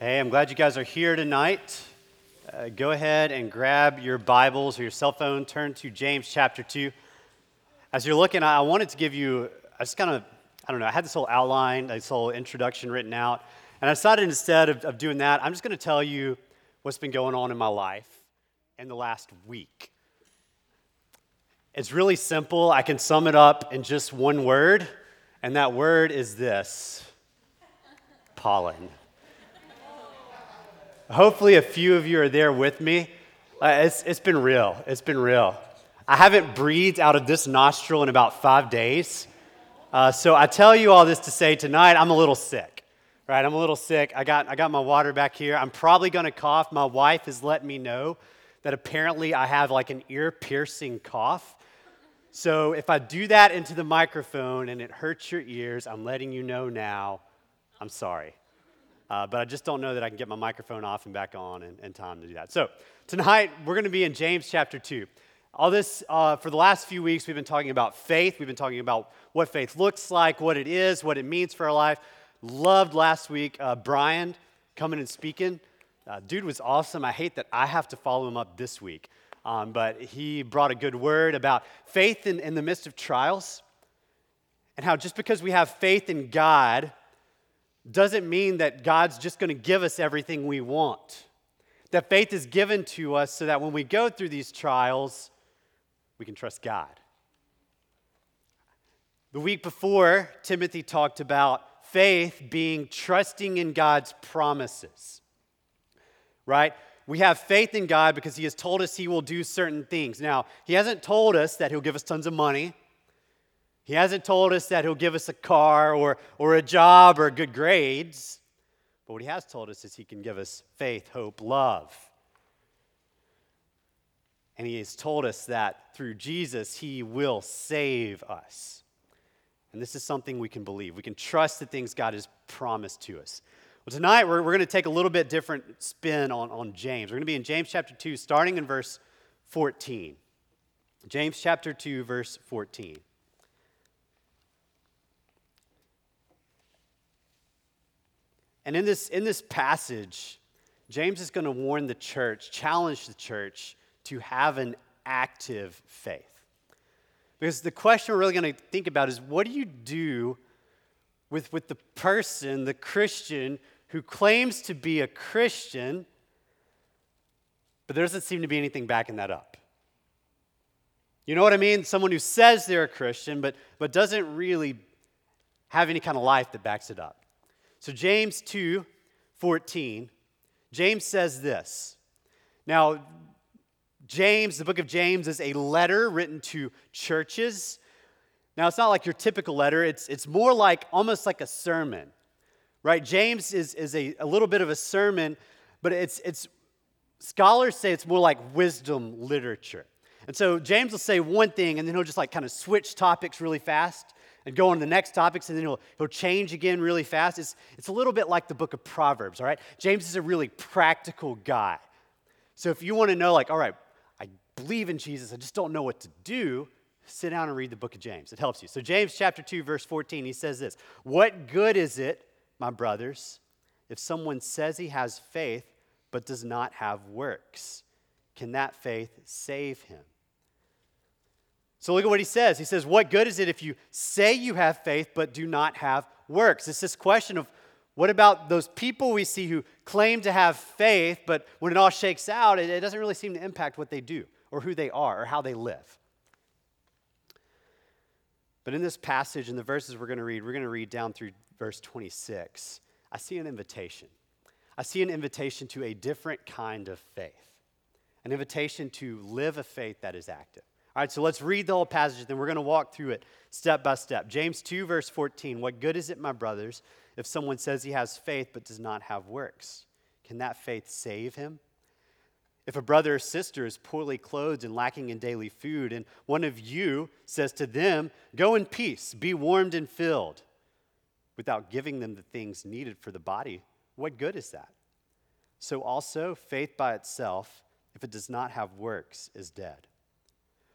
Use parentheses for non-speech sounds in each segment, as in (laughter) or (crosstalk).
Hey, I'm glad you guys are here tonight. Uh, go ahead and grab your Bibles or your cell phone, turn to James chapter 2. As you're looking, I wanted to give you, I just kind of, I don't know, I had this whole outline, this whole introduction written out, and I decided instead of, of doing that, I'm just going to tell you what's been going on in my life in the last week. It's really simple. I can sum it up in just one word, and that word is this pollen. Hopefully, a few of you are there with me. Uh, it's, it's been real. It's been real. I haven't breathed out of this nostril in about five days. Uh, so I tell you all this to say tonight, I'm a little sick. Right? I'm a little sick. I got, I got my water back here. I'm probably going to cough. My wife has let me know that apparently I have like an ear piercing cough. So if I do that into the microphone and it hurts your ears, I'm letting you know now. I'm sorry. Uh, but I just don't know that I can get my microphone off and back on in, in time to do that. So tonight we're going to be in James chapter 2. All this, uh, for the last few weeks, we've been talking about faith. We've been talking about what faith looks like, what it is, what it means for our life. Loved last week uh, Brian coming and speaking. Uh, dude was awesome. I hate that I have to follow him up this week. Um, but he brought a good word about faith in, in the midst of trials and how just because we have faith in God doesn't mean that God's just going to give us everything we want. That faith is given to us so that when we go through these trials, we can trust God. The week before, Timothy talked about faith being trusting in God's promises, right? We have faith in God because He has told us He will do certain things. Now, He hasn't told us that He'll give us tons of money. He hasn't told us that He'll give us a car or, or a job or good grades. But what He has told us is He can give us faith, hope, love. And He has told us that through Jesus, He will save us. And this is something we can believe. We can trust the things God has promised to us. Well, tonight we're, we're going to take a little bit different spin on, on James. We're going to be in James chapter 2, starting in verse 14. James chapter 2, verse 14. And in this, in this passage, James is going to warn the church, challenge the church to have an active faith. Because the question we're really going to think about is what do you do with, with the person, the Christian, who claims to be a Christian, but there doesn't seem to be anything backing that up. You know what I mean? Someone who says they're a Christian, but, but doesn't really have any kind of life that backs it up. So, James 2 14, James says this. Now, James, the book of James, is a letter written to churches. Now, it's not like your typical letter, it's, it's more like almost like a sermon right? James is, is a, a little bit of a sermon, but it's, it's, scholars say it's more like wisdom literature. And so James will say one thing, and then he'll just like kind of switch topics really fast and go on to the next topics, and then he'll, he'll change again really fast. It's, it's a little bit like the book of Proverbs, all right? James is a really practical guy. So if you want to know, like, all right, I believe in Jesus, I just don't know what to do, sit down and read the book of James. It helps you. So, James chapter 2, verse 14, he says this What good is it my brothers, if someone says he has faith but does not have works, can that faith save him? So look at what he says. He says, What good is it if you say you have faith but do not have works? It's this question of what about those people we see who claim to have faith, but when it all shakes out, it, it doesn't really seem to impact what they do or who they are or how they live? But in this passage, in the verses we're going to read, we're going to read down through verse 26, I see an invitation. I see an invitation to a different kind of faith, an invitation to live a faith that is active. All right, so let's read the whole passage, then we're going to walk through it step by step. James 2, verse 14 What good is it, my brothers, if someone says he has faith but does not have works? Can that faith save him? If a brother or sister is poorly clothed and lacking in daily food, and one of you says to them, Go in peace, be warmed and filled, without giving them the things needed for the body, what good is that? So also, faith by itself, if it does not have works, is dead.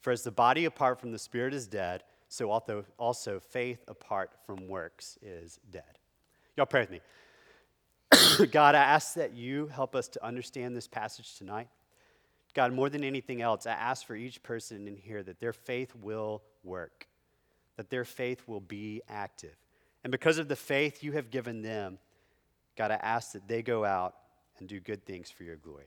For as the body apart from the spirit is dead, so also faith apart from works is dead. Y'all pray with me. (coughs) God, I ask that you help us to understand this passage tonight. God, more than anything else, I ask for each person in here that their faith will work, that their faith will be active. And because of the faith you have given them, God, I ask that they go out and do good things for your glory.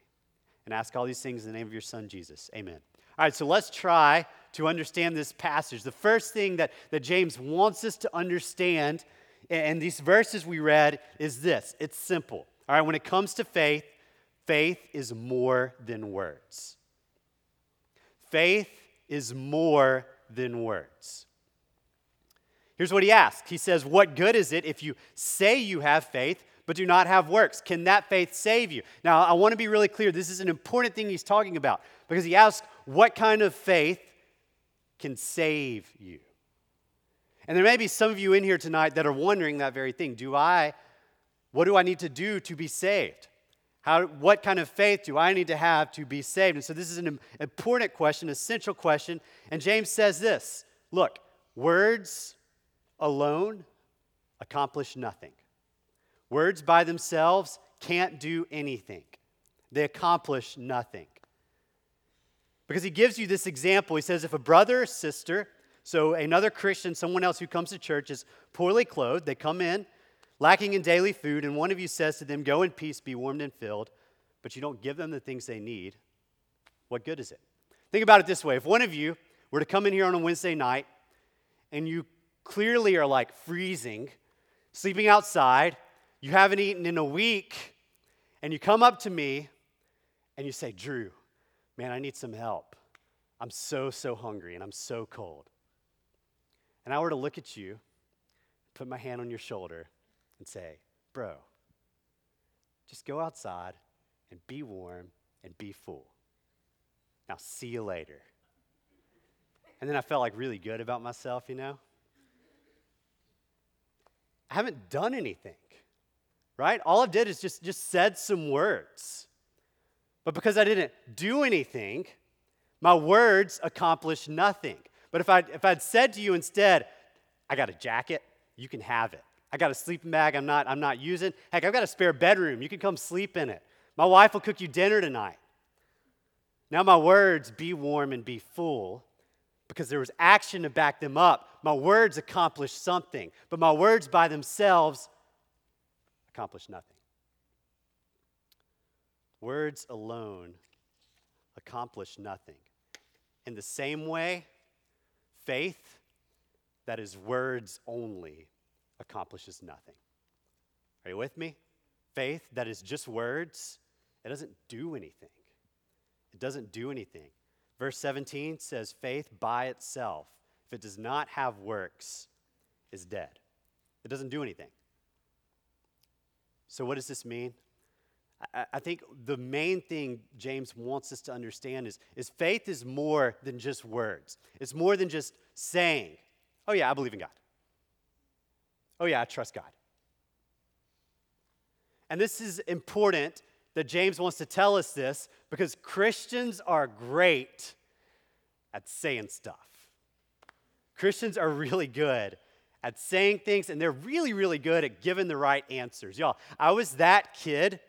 And ask all these things in the name of your Son, Jesus. Amen. All right, so let's try to understand this passage. The first thing that, that James wants us to understand in these verses we read is this it's simple. All right, when it comes to faith, faith is more than words. Faith is more than words. Here's what he asks He says, What good is it if you say you have faith, but do not have works? Can that faith save you? Now, I want to be really clear. This is an important thing he's talking about because he asks, What kind of faith can save you? And there may be some of you in here tonight that are wondering that very thing. Do I, what do I need to do to be saved? How, what kind of faith do I need to have to be saved? And so this is an important question, essential question. And James says this look, words alone accomplish nothing. Words by themselves can't do anything, they accomplish nothing. Because he gives you this example. He says, if a brother or sister, so another Christian, someone else who comes to church, is poorly clothed, they come in lacking in daily food, and one of you says to them, Go in peace, be warmed and filled, but you don't give them the things they need, what good is it? Think about it this way if one of you were to come in here on a Wednesday night and you clearly are like freezing, sleeping outside, you haven't eaten in a week, and you come up to me and you say, Drew, man, I need some help. I'm so, so hungry and I'm so cold. And I were to look at you, put my hand on your shoulder, and say, Bro, just go outside and be warm and be full. Now, see you later. And then I felt like really good about myself, you know? I haven't done anything, right? All I did is just, just said some words. But because I didn't do anything, my words accomplished nothing. But if, I, if I'd said to you instead, I got a jacket, you can have it. I got a sleeping bag I'm not, I'm not using. Heck, I've got a spare bedroom. You can come sleep in it. My wife will cook you dinner tonight. Now, my words, be warm and be full, because there was action to back them up. My words accomplished something, but my words by themselves accomplish nothing. Words alone accomplish nothing. In the same way, faith that is words only accomplishes nothing. Are you with me? Faith that is just words, it doesn't do anything. It doesn't do anything. Verse 17 says, faith by itself, if it does not have works, is dead. It doesn't do anything. So, what does this mean? I, think the main thing James wants us to understand is, is faith is more than just words. It's more than just saying, Oh, yeah, I believe in God. Oh, yeah, I trust God. And this is important that James wants to tell us this because Christians are great at saying stuff. Christians are really good at saying things, and they're really, really good at giving the right answers. Y'all, I was that kid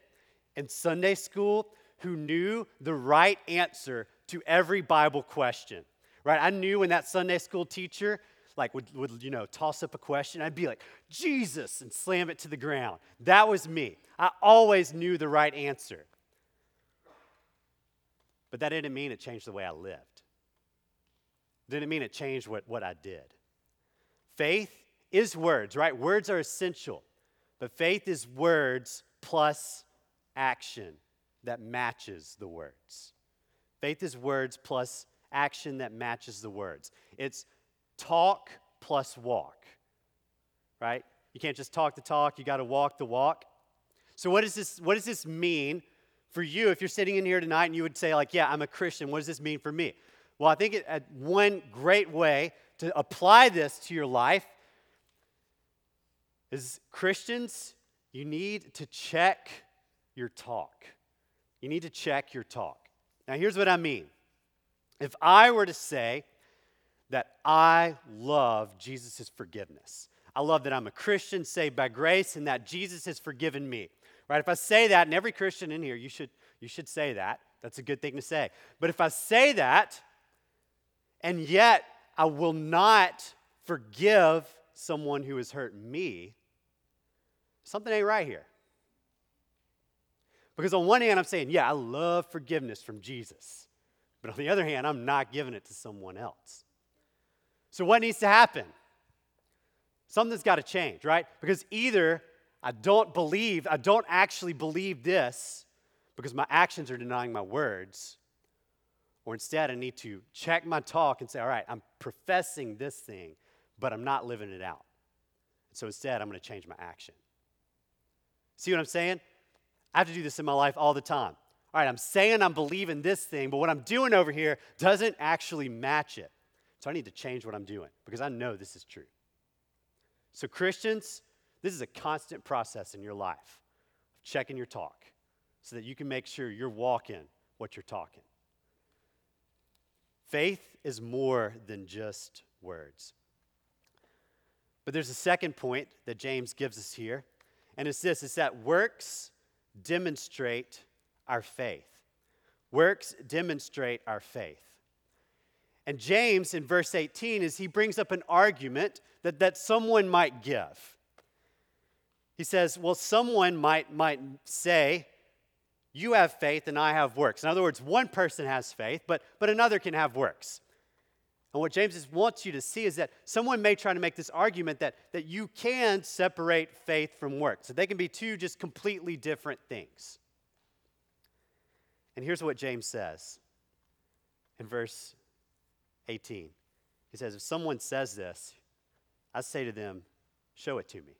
in Sunday school who knew the right answer to every Bible question, right? I knew when that Sunday school teacher like would, would you know toss up a question, I'd be like, Jesus, and slam it to the ground. That was me. I always knew the right answer. But that didn't mean it changed the way I lived. Didn't mean it changed what, what I did. Faith is words, right? Words are essential. But faith is words plus action that matches the words. Faith is words plus action that matches the words. It's talk plus walk, right? You can't just talk the talk, you got to walk the walk. So, what, is this, what does this mean for you if you're sitting in here tonight and you would say, like, yeah, I'm a Christian, what does this mean for me? Well, I think it, uh, one great way to apply this to your life is Christians, you need to check your talk. You need to check your talk. Now, here's what I mean. If I were to say that I love Jesus' forgiveness, I love that I'm a Christian saved by grace and that Jesus has forgiven me. Right? If I say that, and every Christian in here, you should, you should say that. That's a good thing to say. But if I say that, and yet I will not forgive someone who has hurt me, something ain't right here. Because on one hand, I'm saying, yeah, I love forgiveness from Jesus. But on the other hand, I'm not giving it to someone else. So, what needs to happen? Something's got to change, right? Because either I don't believe, I don't actually believe this because my actions are denying my words, or instead I need to check my talk and say, all right, I'm professing this thing, but I'm not living it out. So instead, I'm going to change my action. See what I'm saying? I have to do this in my life all the time. All right, I'm saying I'm believing this thing, but what I'm doing over here doesn't actually match it. So I need to change what I'm doing because I know this is true. So, Christians, this is a constant process in your life of checking your talk so that you can make sure you're walking what you're talking. Faith is more than just words. But there's a second point that James gives us here, and it's this it's that works demonstrate our faith. Works demonstrate our faith. And James, in verse 18, is he brings up an argument that, that someone might give. He says, Well, someone might, might say, You have faith and I have works. In other words, one person has faith, but, but another can have works. And what James wants you to see is that someone may try to make this argument that, that you can separate faith from works. So they can be two just completely different things. And here's what James says in verse 18. He says, If someone says this, I say to them, Show it to me.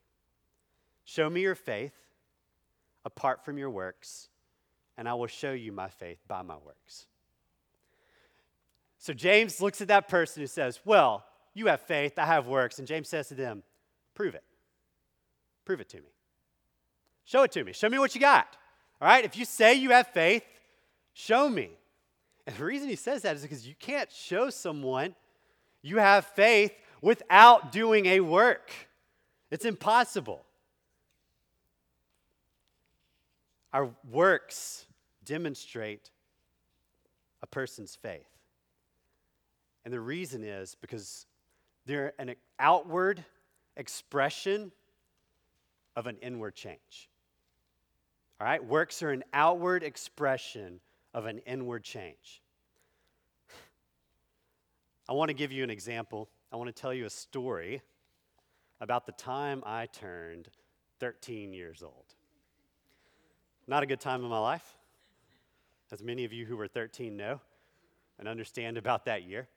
Show me your faith apart from your works, and I will show you my faith by my works. So James looks at that person who says, Well, you have faith, I have works. And James says to them, Prove it. Prove it to me. Show it to me. Show me what you got. All right? If you say you have faith, show me. And the reason he says that is because you can't show someone you have faith without doing a work. It's impossible. Our works demonstrate a person's faith. And the reason is because they're an outward expression of an inward change. All right? Works are an outward expression of an inward change. (sighs) I want to give you an example. I want to tell you a story about the time I turned 13 years old. Not a good time in my life, as many of you who were 13 know and understand about that year.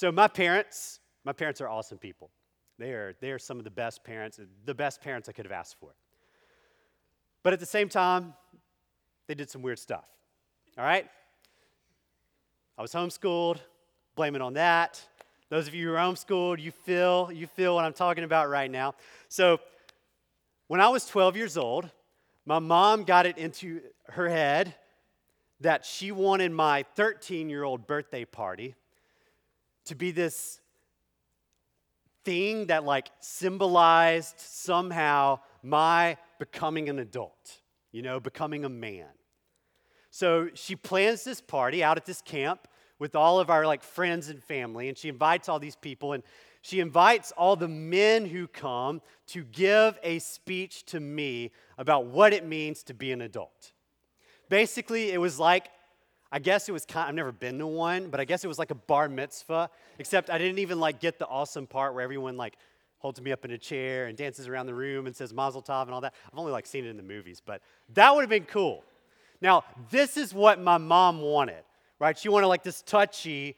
So my parents, my parents are awesome people. They are, they are some of the best parents, the best parents I could have asked for. But at the same time, they did some weird stuff. All right? I was homeschooled, blame it on that. Those of you who are homeschooled, you feel, you feel what I'm talking about right now. So when I was 12 years old, my mom got it into her head that she wanted my 13 year old birthday party to be this thing that like symbolized somehow my becoming an adult, you know, becoming a man. So she plans this party out at this camp with all of our like friends and family, and she invites all these people, and she invites all the men who come to give a speech to me about what it means to be an adult. Basically, it was like, I guess it was kind I've never been to one, but I guess it was like a bar mitzvah, except I didn't even like get the awesome part where everyone like holds me up in a chair and dances around the room and says mazel tov and all that. I've only like seen it in the movies, but that would have been cool. Now, this is what my mom wanted, right? She wanted like this touchy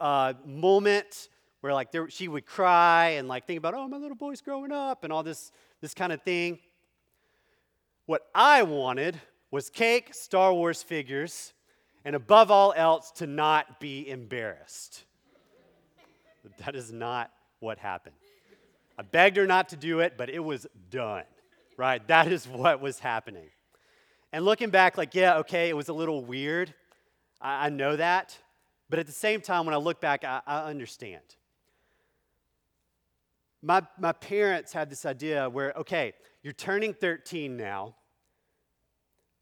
uh, moment where like there, she would cry and like think about, oh, my little boy's growing up and all this, this kind of thing. What I wanted was cake, Star Wars figures, and above all else, to not be embarrassed. That is not what happened. I begged her not to do it, but it was done, right? That is what was happening. And looking back, like, yeah, okay, it was a little weird. I, I know that. But at the same time, when I look back, I, I understand. My, my parents had this idea where, okay, you're turning 13 now.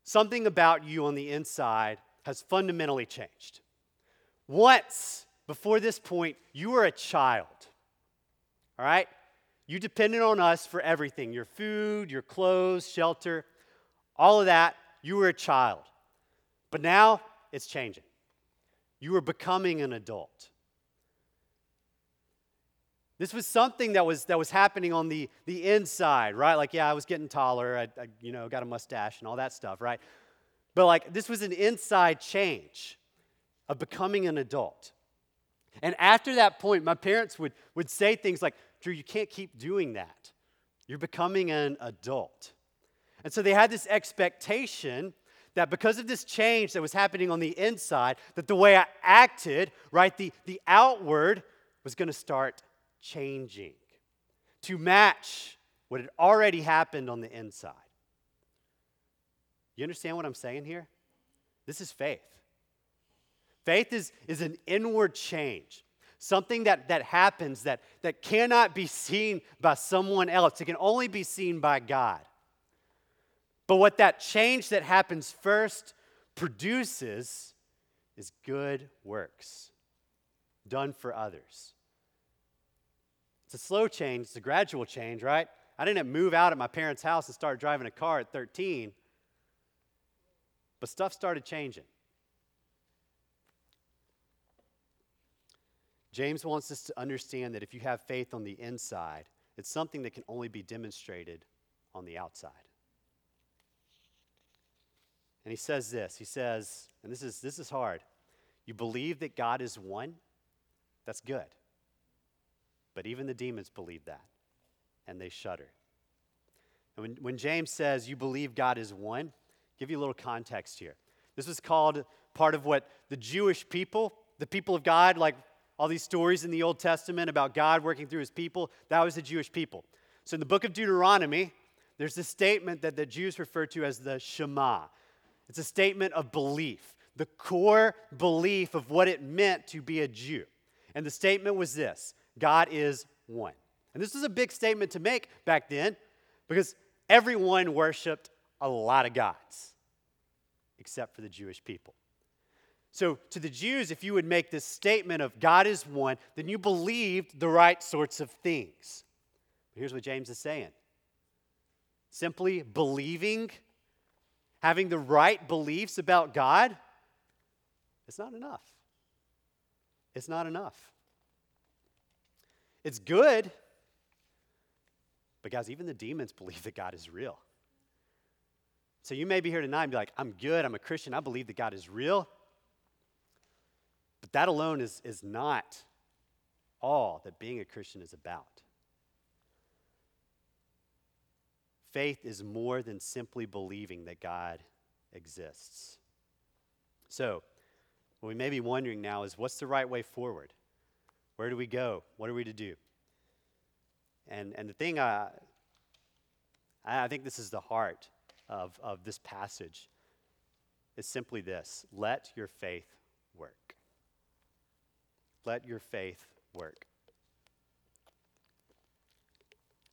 Something about you on the inside has fundamentally changed. Once, before this point, you were a child. All right? You depended on us for everything your food, your clothes, shelter, all of that. You were a child. But now it's changing. You are becoming an adult. This was something that was, that was happening on the, the inside, right? Like, yeah, I was getting taller, I, I, you know, got a mustache and all that stuff, right? But like, this was an inside change of becoming an adult. And after that point, my parents would, would say things like, Drew, you can't keep doing that. You're becoming an adult. And so they had this expectation that because of this change that was happening on the inside, that the way I acted, right, the, the outward was going to start changing to match what had already happened on the inside. You understand what I'm saying here? This is faith. Faith is, is an inward change, something that, that happens that, that cannot be seen by someone else. It can only be seen by God. But what that change that happens first produces is good works done for others. It's a slow change, it's a gradual change, right? I didn't move out at my parents' house and start driving a car at 13, but stuff started changing. James wants us to understand that if you have faith on the inside, it's something that can only be demonstrated on the outside. And he says this he says, and this is, this is hard you believe that God is one? That's good. But even the demons believe that, and they shudder. And when, when James says, You believe God is one, give you a little context here. This was called part of what the Jewish people, the people of God, like all these stories in the Old Testament about God working through his people, that was the Jewish people. So in the book of Deuteronomy, there's a statement that the Jews refer to as the Shema. It's a statement of belief, the core belief of what it meant to be a Jew. And the statement was this God is one. And this was a big statement to make back then because everyone worshiped a lot of gods except for the Jewish people. So, to the Jews, if you would make this statement of God is one, then you believed the right sorts of things. But here's what James is saying simply believing, having the right beliefs about God, it's not enough. It's not enough. It's good. But, guys, even the demons (laughs) believe that God is real. So, you may be here tonight and be like, I'm good, I'm a Christian, I believe that God is real. But that alone is, is not all that being a Christian is about. Faith is more than simply believing that God exists. So, what we may be wondering now is what's the right way forward? Where do we go? What are we to do? And, and the thing I, I think this is the heart of, of this passage is simply this let your faith work. Let your faith work.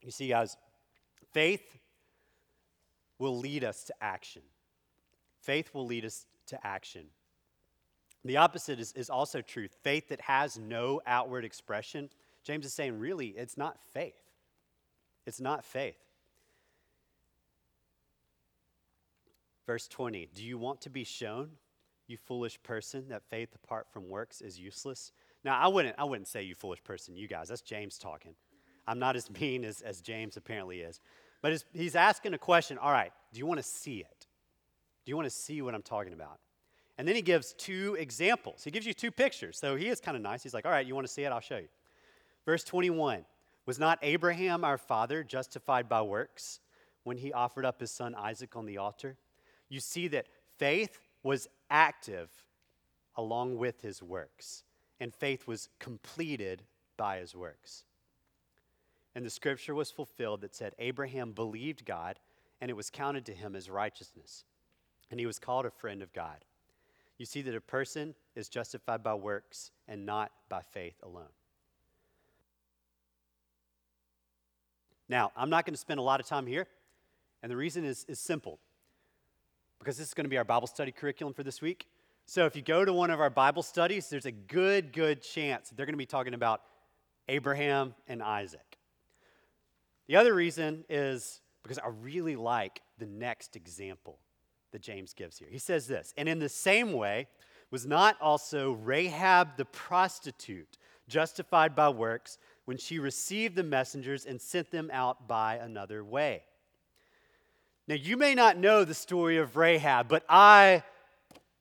You see, guys, faith will lead us to action. Faith will lead us to action. The opposite is, is also true. Faith that has no outward expression James is saying, really, it's not faith. It's not faith. Verse 20 Do you want to be shown, you foolish person, that faith apart from works is useless? Now, I wouldn't, I wouldn't say you foolish person, you guys. That's James talking. I'm not as (laughs) mean as, as James apparently is. But he's asking a question all right, do you want to see it? Do you want to see what I'm talking about? And then he gives two examples. He gives you two pictures. So he is kind of nice. He's like, all right, you want to see it? I'll show you. Verse 21 Was not Abraham our father justified by works when he offered up his son Isaac on the altar? You see that faith was active along with his works, and faith was completed by his works. And the scripture was fulfilled that said, Abraham believed God, and it was counted to him as righteousness. And he was called a friend of God. You see that a person is justified by works and not by faith alone. Now, I'm not going to spend a lot of time here, and the reason is, is simple because this is going to be our Bible study curriculum for this week. So if you go to one of our Bible studies, there's a good, good chance they're going to be talking about Abraham and Isaac. The other reason is because I really like the next example that James gives here. He says this, and in the same way, was not also Rahab the prostitute justified by works when she received the messengers and sent them out by another way? Now, you may not know the story of Rahab, but I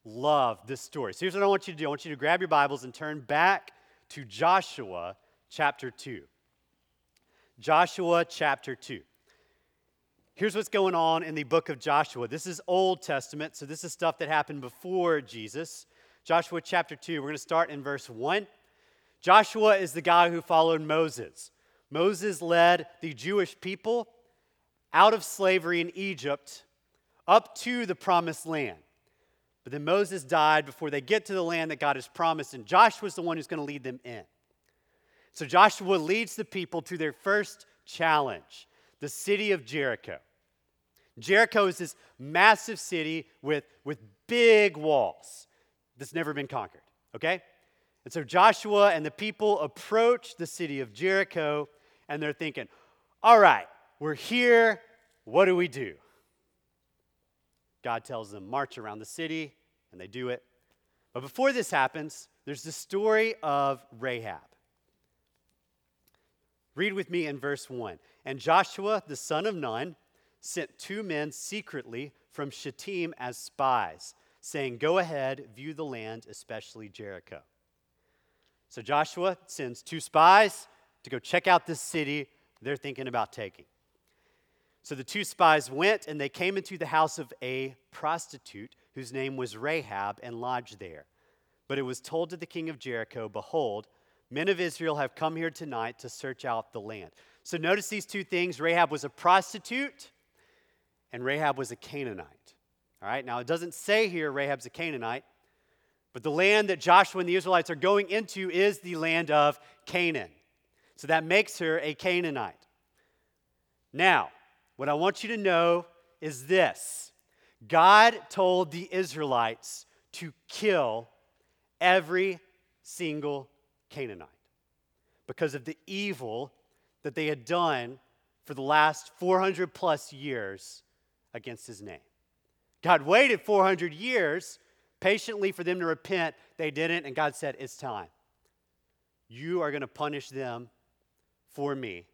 love this story. So here's what I want you to do I want you to grab your Bibles and turn back to Joshua chapter 2. Joshua chapter 2. Here's what's going on in the book of Joshua. This is Old Testament, so this is stuff that happened before Jesus. Joshua chapter 2, we're going to start in verse 1. Joshua is the guy who followed Moses. Moses led the Jewish people out of slavery in Egypt up to the promised land. But then Moses died before they get to the land that God has promised, and Joshua is the one who's going to lead them in. So Joshua leads the people to their first challenge the city of Jericho. Jericho is this massive city with, with big walls that's never been conquered, okay? And so Joshua and the people approach the city of Jericho and they're thinking, all right, we're here. What do we do? God tells them, march around the city, and they do it. But before this happens, there's the story of Rahab. Read with me in verse 1. And Joshua, the son of Nun, sent two men secretly from Shittim as spies, saying, Go ahead, view the land, especially Jericho. So Joshua sends two spies to go check out this city they're thinking about taking. So the two spies went and they came into the house of a prostitute whose name was Rahab and lodged there. But it was told to the king of Jericho, Behold, men of Israel have come here tonight to search out the land. So notice these two things Rahab was a prostitute and Rahab was a Canaanite. All right, now it doesn't say here Rahab's a Canaanite, but the land that Joshua and the Israelites are going into is the land of Canaan. So that makes her a Canaanite. Now, what I want you to know is this God told the Israelites to kill every single Canaanite because of the evil that they had done for the last 400 plus years against his name. God waited 400 years patiently for them to repent. They didn't, and God said, It's time. You are going to punish them for me,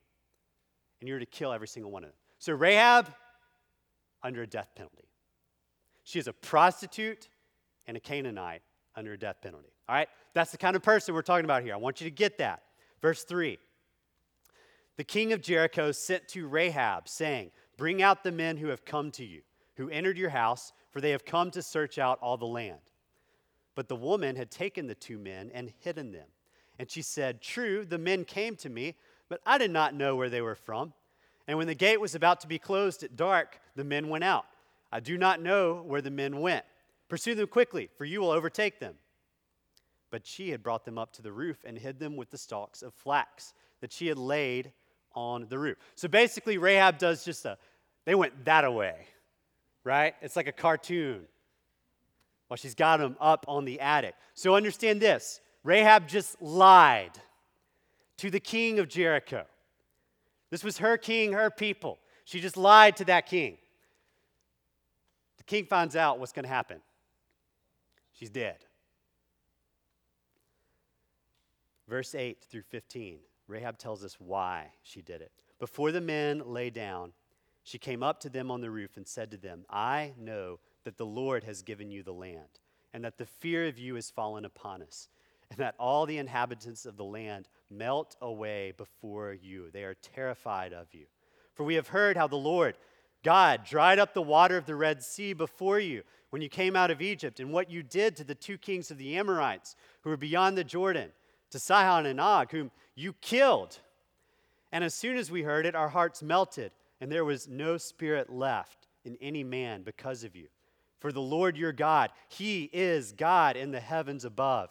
and you're to kill every single one of them. So, Rahab, under a death penalty. She is a prostitute and a Canaanite under a death penalty. All right? That's the kind of person we're talking about here. I want you to get that. Verse 3 The king of Jericho sent to Rahab, saying, Bring out the men who have come to you, who entered your house, for they have come to search out all the land. But the woman had taken the two men and hidden them. And she said, True, the men came to me, but I did not know where they were from. And when the gate was about to be closed at dark, the men went out. I do not know where the men went. Pursue them quickly, for you will overtake them. But she had brought them up to the roof and hid them with the stalks of flax that she had laid on the roof. So basically, Rahab does just a, they went that away, right? It's like a cartoon. Well, she's got them up on the attic. So understand this Rahab just lied to the king of Jericho. This was her king, her people. She just lied to that king. The king finds out what's going to happen. She's dead. Verse 8 through 15, Rahab tells us why she did it. Before the men lay down, she came up to them on the roof and said to them, I know that the Lord has given you the land, and that the fear of you has fallen upon us, and (laughs) that all the inhabitants of the land melt away before you. They are terrified of you. For we have heard how the Lord, God, dried up the water of the Red Sea before you when you came out of Egypt, and what you did to the two kings of the Amorites who were beyond the Jordan, to Sihon and Og, whom you killed. And as soon as we heard it, our hearts melted, and there was no spirit left in any man because of you. For the Lord your God, He is God in the heavens above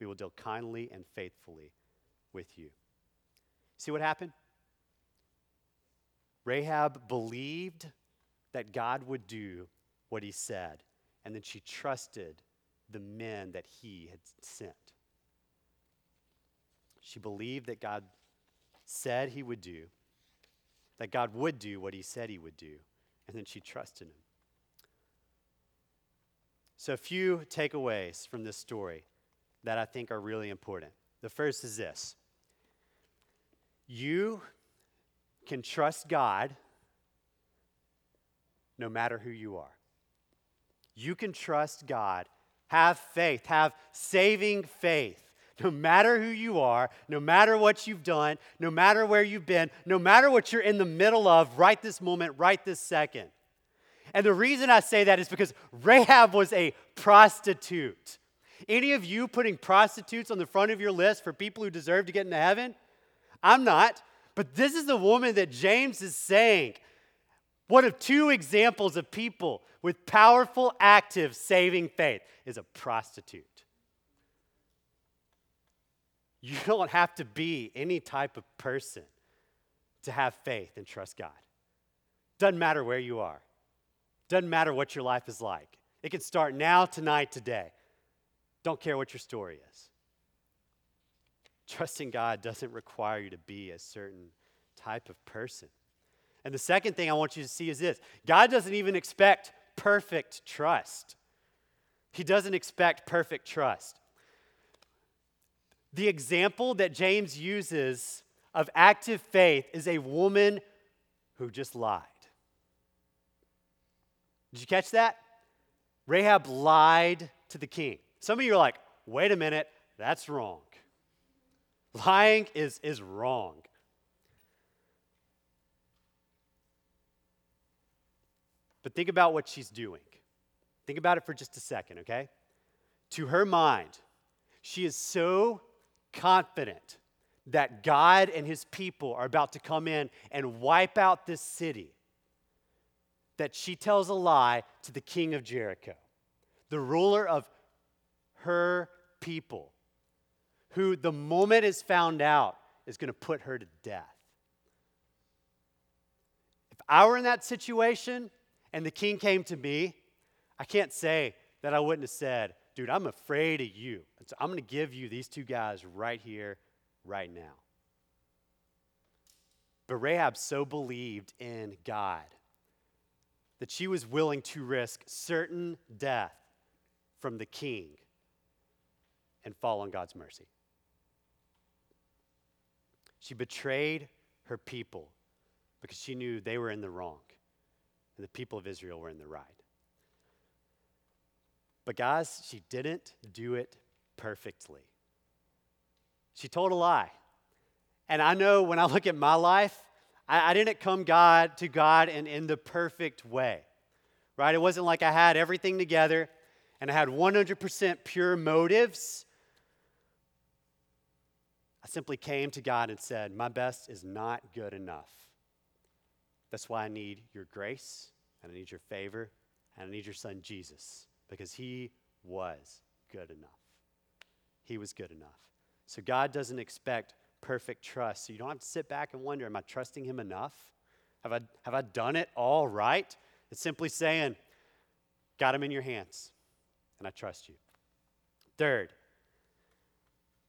we will deal kindly and faithfully with you. See what happened? Rahab believed that God would do what he said, and then she trusted the men that he had sent. She believed that God said he would do, that God would do what he said he would do, and then she trusted him. So, a few takeaways from this story that I think are really important. The first is this you can trust God no matter who you are. You can trust God. Have faith, have saving faith. No matter who you are, no matter what you've done, no matter where you've been, no matter what you're in the middle of right this moment, right this second. And the reason I say that is because Rahab was a prostitute. Any of you putting prostitutes on the front of your list for people who deserve to get into heaven? I'm not. But this is the woman that James is saying. One of two examples of people with powerful, active, saving faith is a prostitute. You don't have to be any type of person to have faith and trust God. Doesn't matter where you are, doesn't matter what your life is like. It can start now, tonight, today. Don't care what your story is. Trusting God doesn't require you to be a certain type of person. And the second thing I want you to see is this God doesn't even expect perfect trust. He doesn't expect perfect trust. The example that James uses of active faith is a woman who just lied. Did you catch that? Rahab lied to the king. Some of you are like, wait a minute, that's wrong. Lying is, is wrong. But think about what she's doing. Think about it for just a second, okay? To her mind, she is so confident that God and his people are about to come in and wipe out this city that she tells a lie to the king of Jericho, the ruler of her people, who the moment is found out is going to put her to death. If I were in that situation and the king came to me, I can't say that I wouldn't have said, dude, I'm afraid of you. So I'm going to give you these two guys right here, right now. But Rahab so believed in God that she was willing to risk certain death from the king and fall on God's mercy. She betrayed her people because she knew they were in the wrong and the people of Israel were in the right. But, guys, she didn't do it perfectly. She told a lie. And I know when I look at my life, I, I didn't come God to God in, in the perfect way. Right? It wasn't like I had everything together and I had 100% pure motives I simply came to God and said, My best is not good enough. That's why I need your grace, and I need your favor, and I need your son Jesus, because he was good enough. He was good enough. So God doesn't expect perfect trust. So you don't have to sit back and wonder, am I trusting him enough? Have I, have I done it all right? It's simply saying, got him in your hands, and I trust you. Third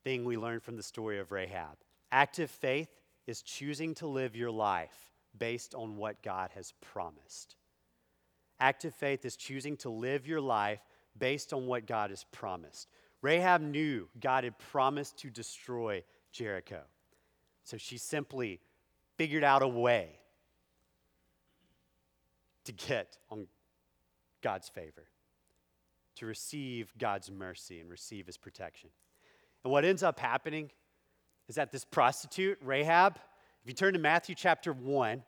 thing we learn from the story of Rahab active faith is choosing to live your life based on what God has promised. Active faith is choosing to live your life based on what God has promised. Rahab knew God had promised to destroy Jericho. So she simply figured out a way to get on God's favor, to receive God's mercy and receive his protection. And what ends up happening is that this prostitute, Rahab, if you turn to Matthew chapter 1,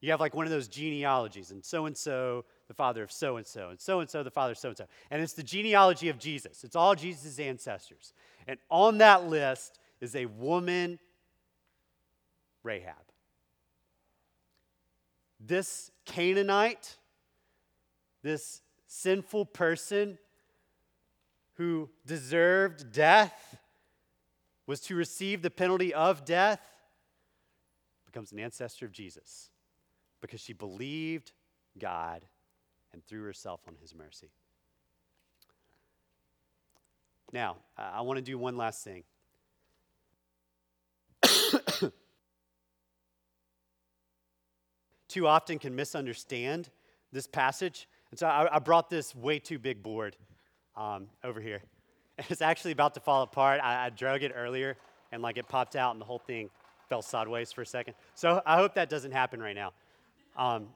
you have like one of those genealogies, and so and so, the father of so and so, and so and so, the father of so and so. And it's the genealogy of Jesus. It's all Jesus' ancestors. And on that list is a woman, Rahab. This Canaanite, this sinful person who deserved death, was to receive the penalty of death, becomes an ancestor of Jesus because she believed God and threw herself on his mercy. Now, I want to do one last thing. (coughs) too often can misunderstand this passage. And so I, I brought this way too big board um, over here. (laughs) It's actually about to fall apart. I, I drug it earlier and like it popped out and the whole thing fell sideways for a second. So I hope that doesn't happen right now. Um,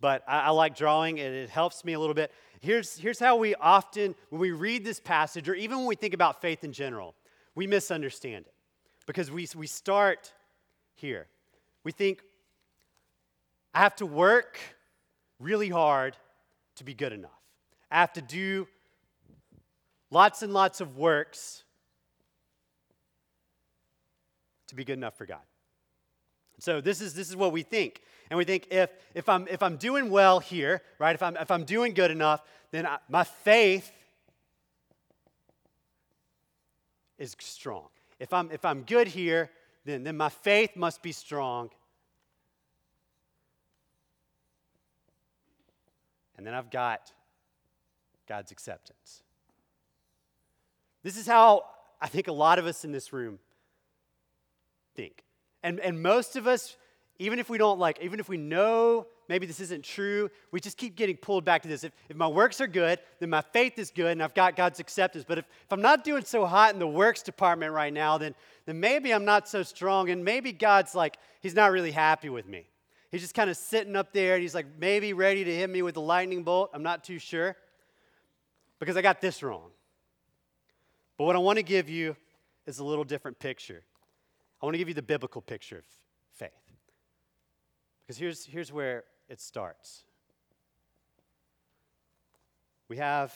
but I, I, like drawing and it helps me a little bit. Here's, here's how we often, when we read this passage, or even when we think about faith in general, we misunderstand it because we, we start here. We think, I have to work really hard to be good enough. I have to do lots and lots of works to be good enough for God. So this is this is what we think. And we think if if I'm if I'm doing well here, right? If I'm if I'm doing good enough, then I, my faith is strong. If I'm if I'm good here, then then my faith must be strong And then I've got God's acceptance. This is how I think a lot of us in this room think. And, and most of us, even if we don't like, even if we know maybe this isn't true, we just keep getting pulled back to this. If, if my works are good, then my faith is good and I've got God's acceptance. But if, if I'm not doing so hot in the works department right now, then, then maybe I'm not so strong and maybe God's like, He's not really happy with me. He's just kind of sitting up there and he's like maybe ready to hit me with a lightning bolt. I'm not too sure because I got this wrong. But what I want to give you is a little different picture. I want to give you the biblical picture of faith. Because here's, here's where it starts we have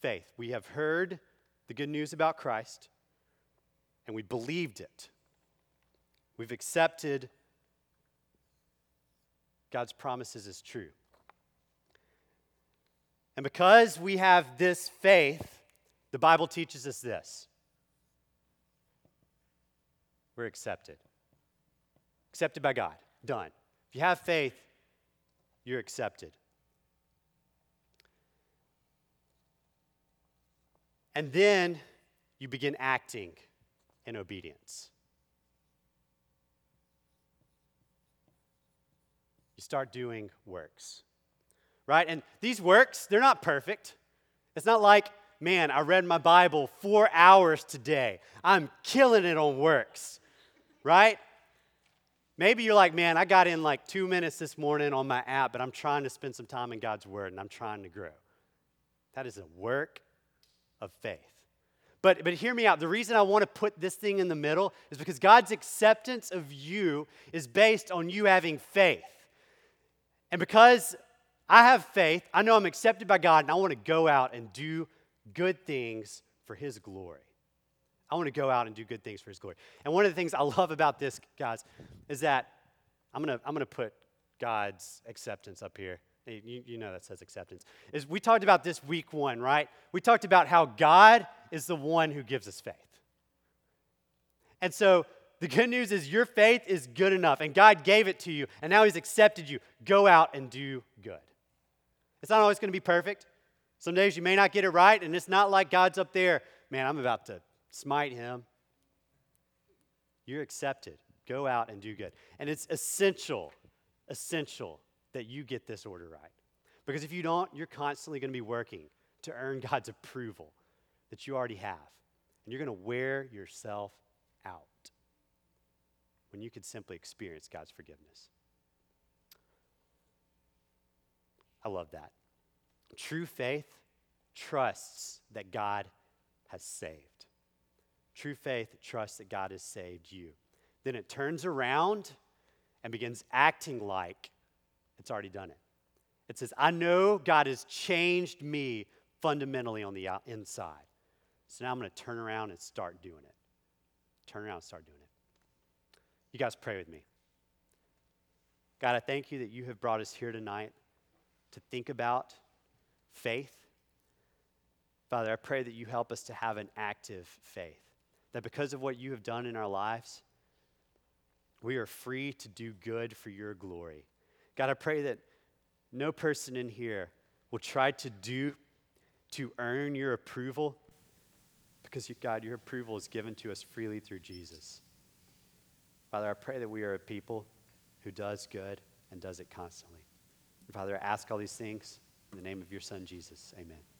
faith. We have heard the good news about Christ, and we believed it. We've accepted God's promises as true. And because we have this faith, the Bible teaches us this we're accepted. Accepted by God. Done. If you have faith, you're accepted. And then you begin acting in obedience. you start doing works. Right? And these works, they're not perfect. It's not like, man, I read my Bible four hours today. I'm killing it on works. Right? Maybe you're like, man, I got in like two minutes this morning on my app, but I'm trying to spend some time in God's Word and I'm trying to grow. That is a work of faith. But, but hear me out. The reason I want to put this thing in the middle is because God's acceptance of you is based on you having faith. And because I have faith, I know I'm accepted by God, and I want to go out and do good things for His glory. I want to go out and do good things for his glory. And one of the things I (laughs) love about this, guys, is that I'm going to I'm to put God's acceptance up here. You, you know that says acceptance. Is we talked about this week one, right? We talked about how God is the one who gives us faith. And so the good news is your faith is good enough, and God gave it to you, and now He's accepted you. Go out and do good. It's not always going to be perfect. Some days you may not get it right, and it's not like God's up there, man, I'm about to smite him. You're accepted. Go out and do good. And it's essential, essential that you get this order right. Because if you don't, you're constantly going to be working to earn (laughs) God's approval that you already have. And you're going to wear yourself out when you could simply experience God's forgiveness. I love that. True faith trusts that God has saved. True faith trusts that God has saved you. Then it turns around and begins acting like it's already done it. It says, I know God has changed me fundamentally on the inside. So now I'm going to turn around and start doing it. Turn around and start doing it. You guys pray with me. God, I thank you that you have brought us here tonight to think about faith. Father, I pray that you help us to have an active faith. That because of what you have done in our lives, we are free to do good for your glory. God, I pray that no person in here will try to do to earn your approval because, God, your approval is given to us freely through Jesus. Father, I pray that we are a people who does good and does it constantly. And Father, I ask all these things in the name of your Son, Jesus. Amen.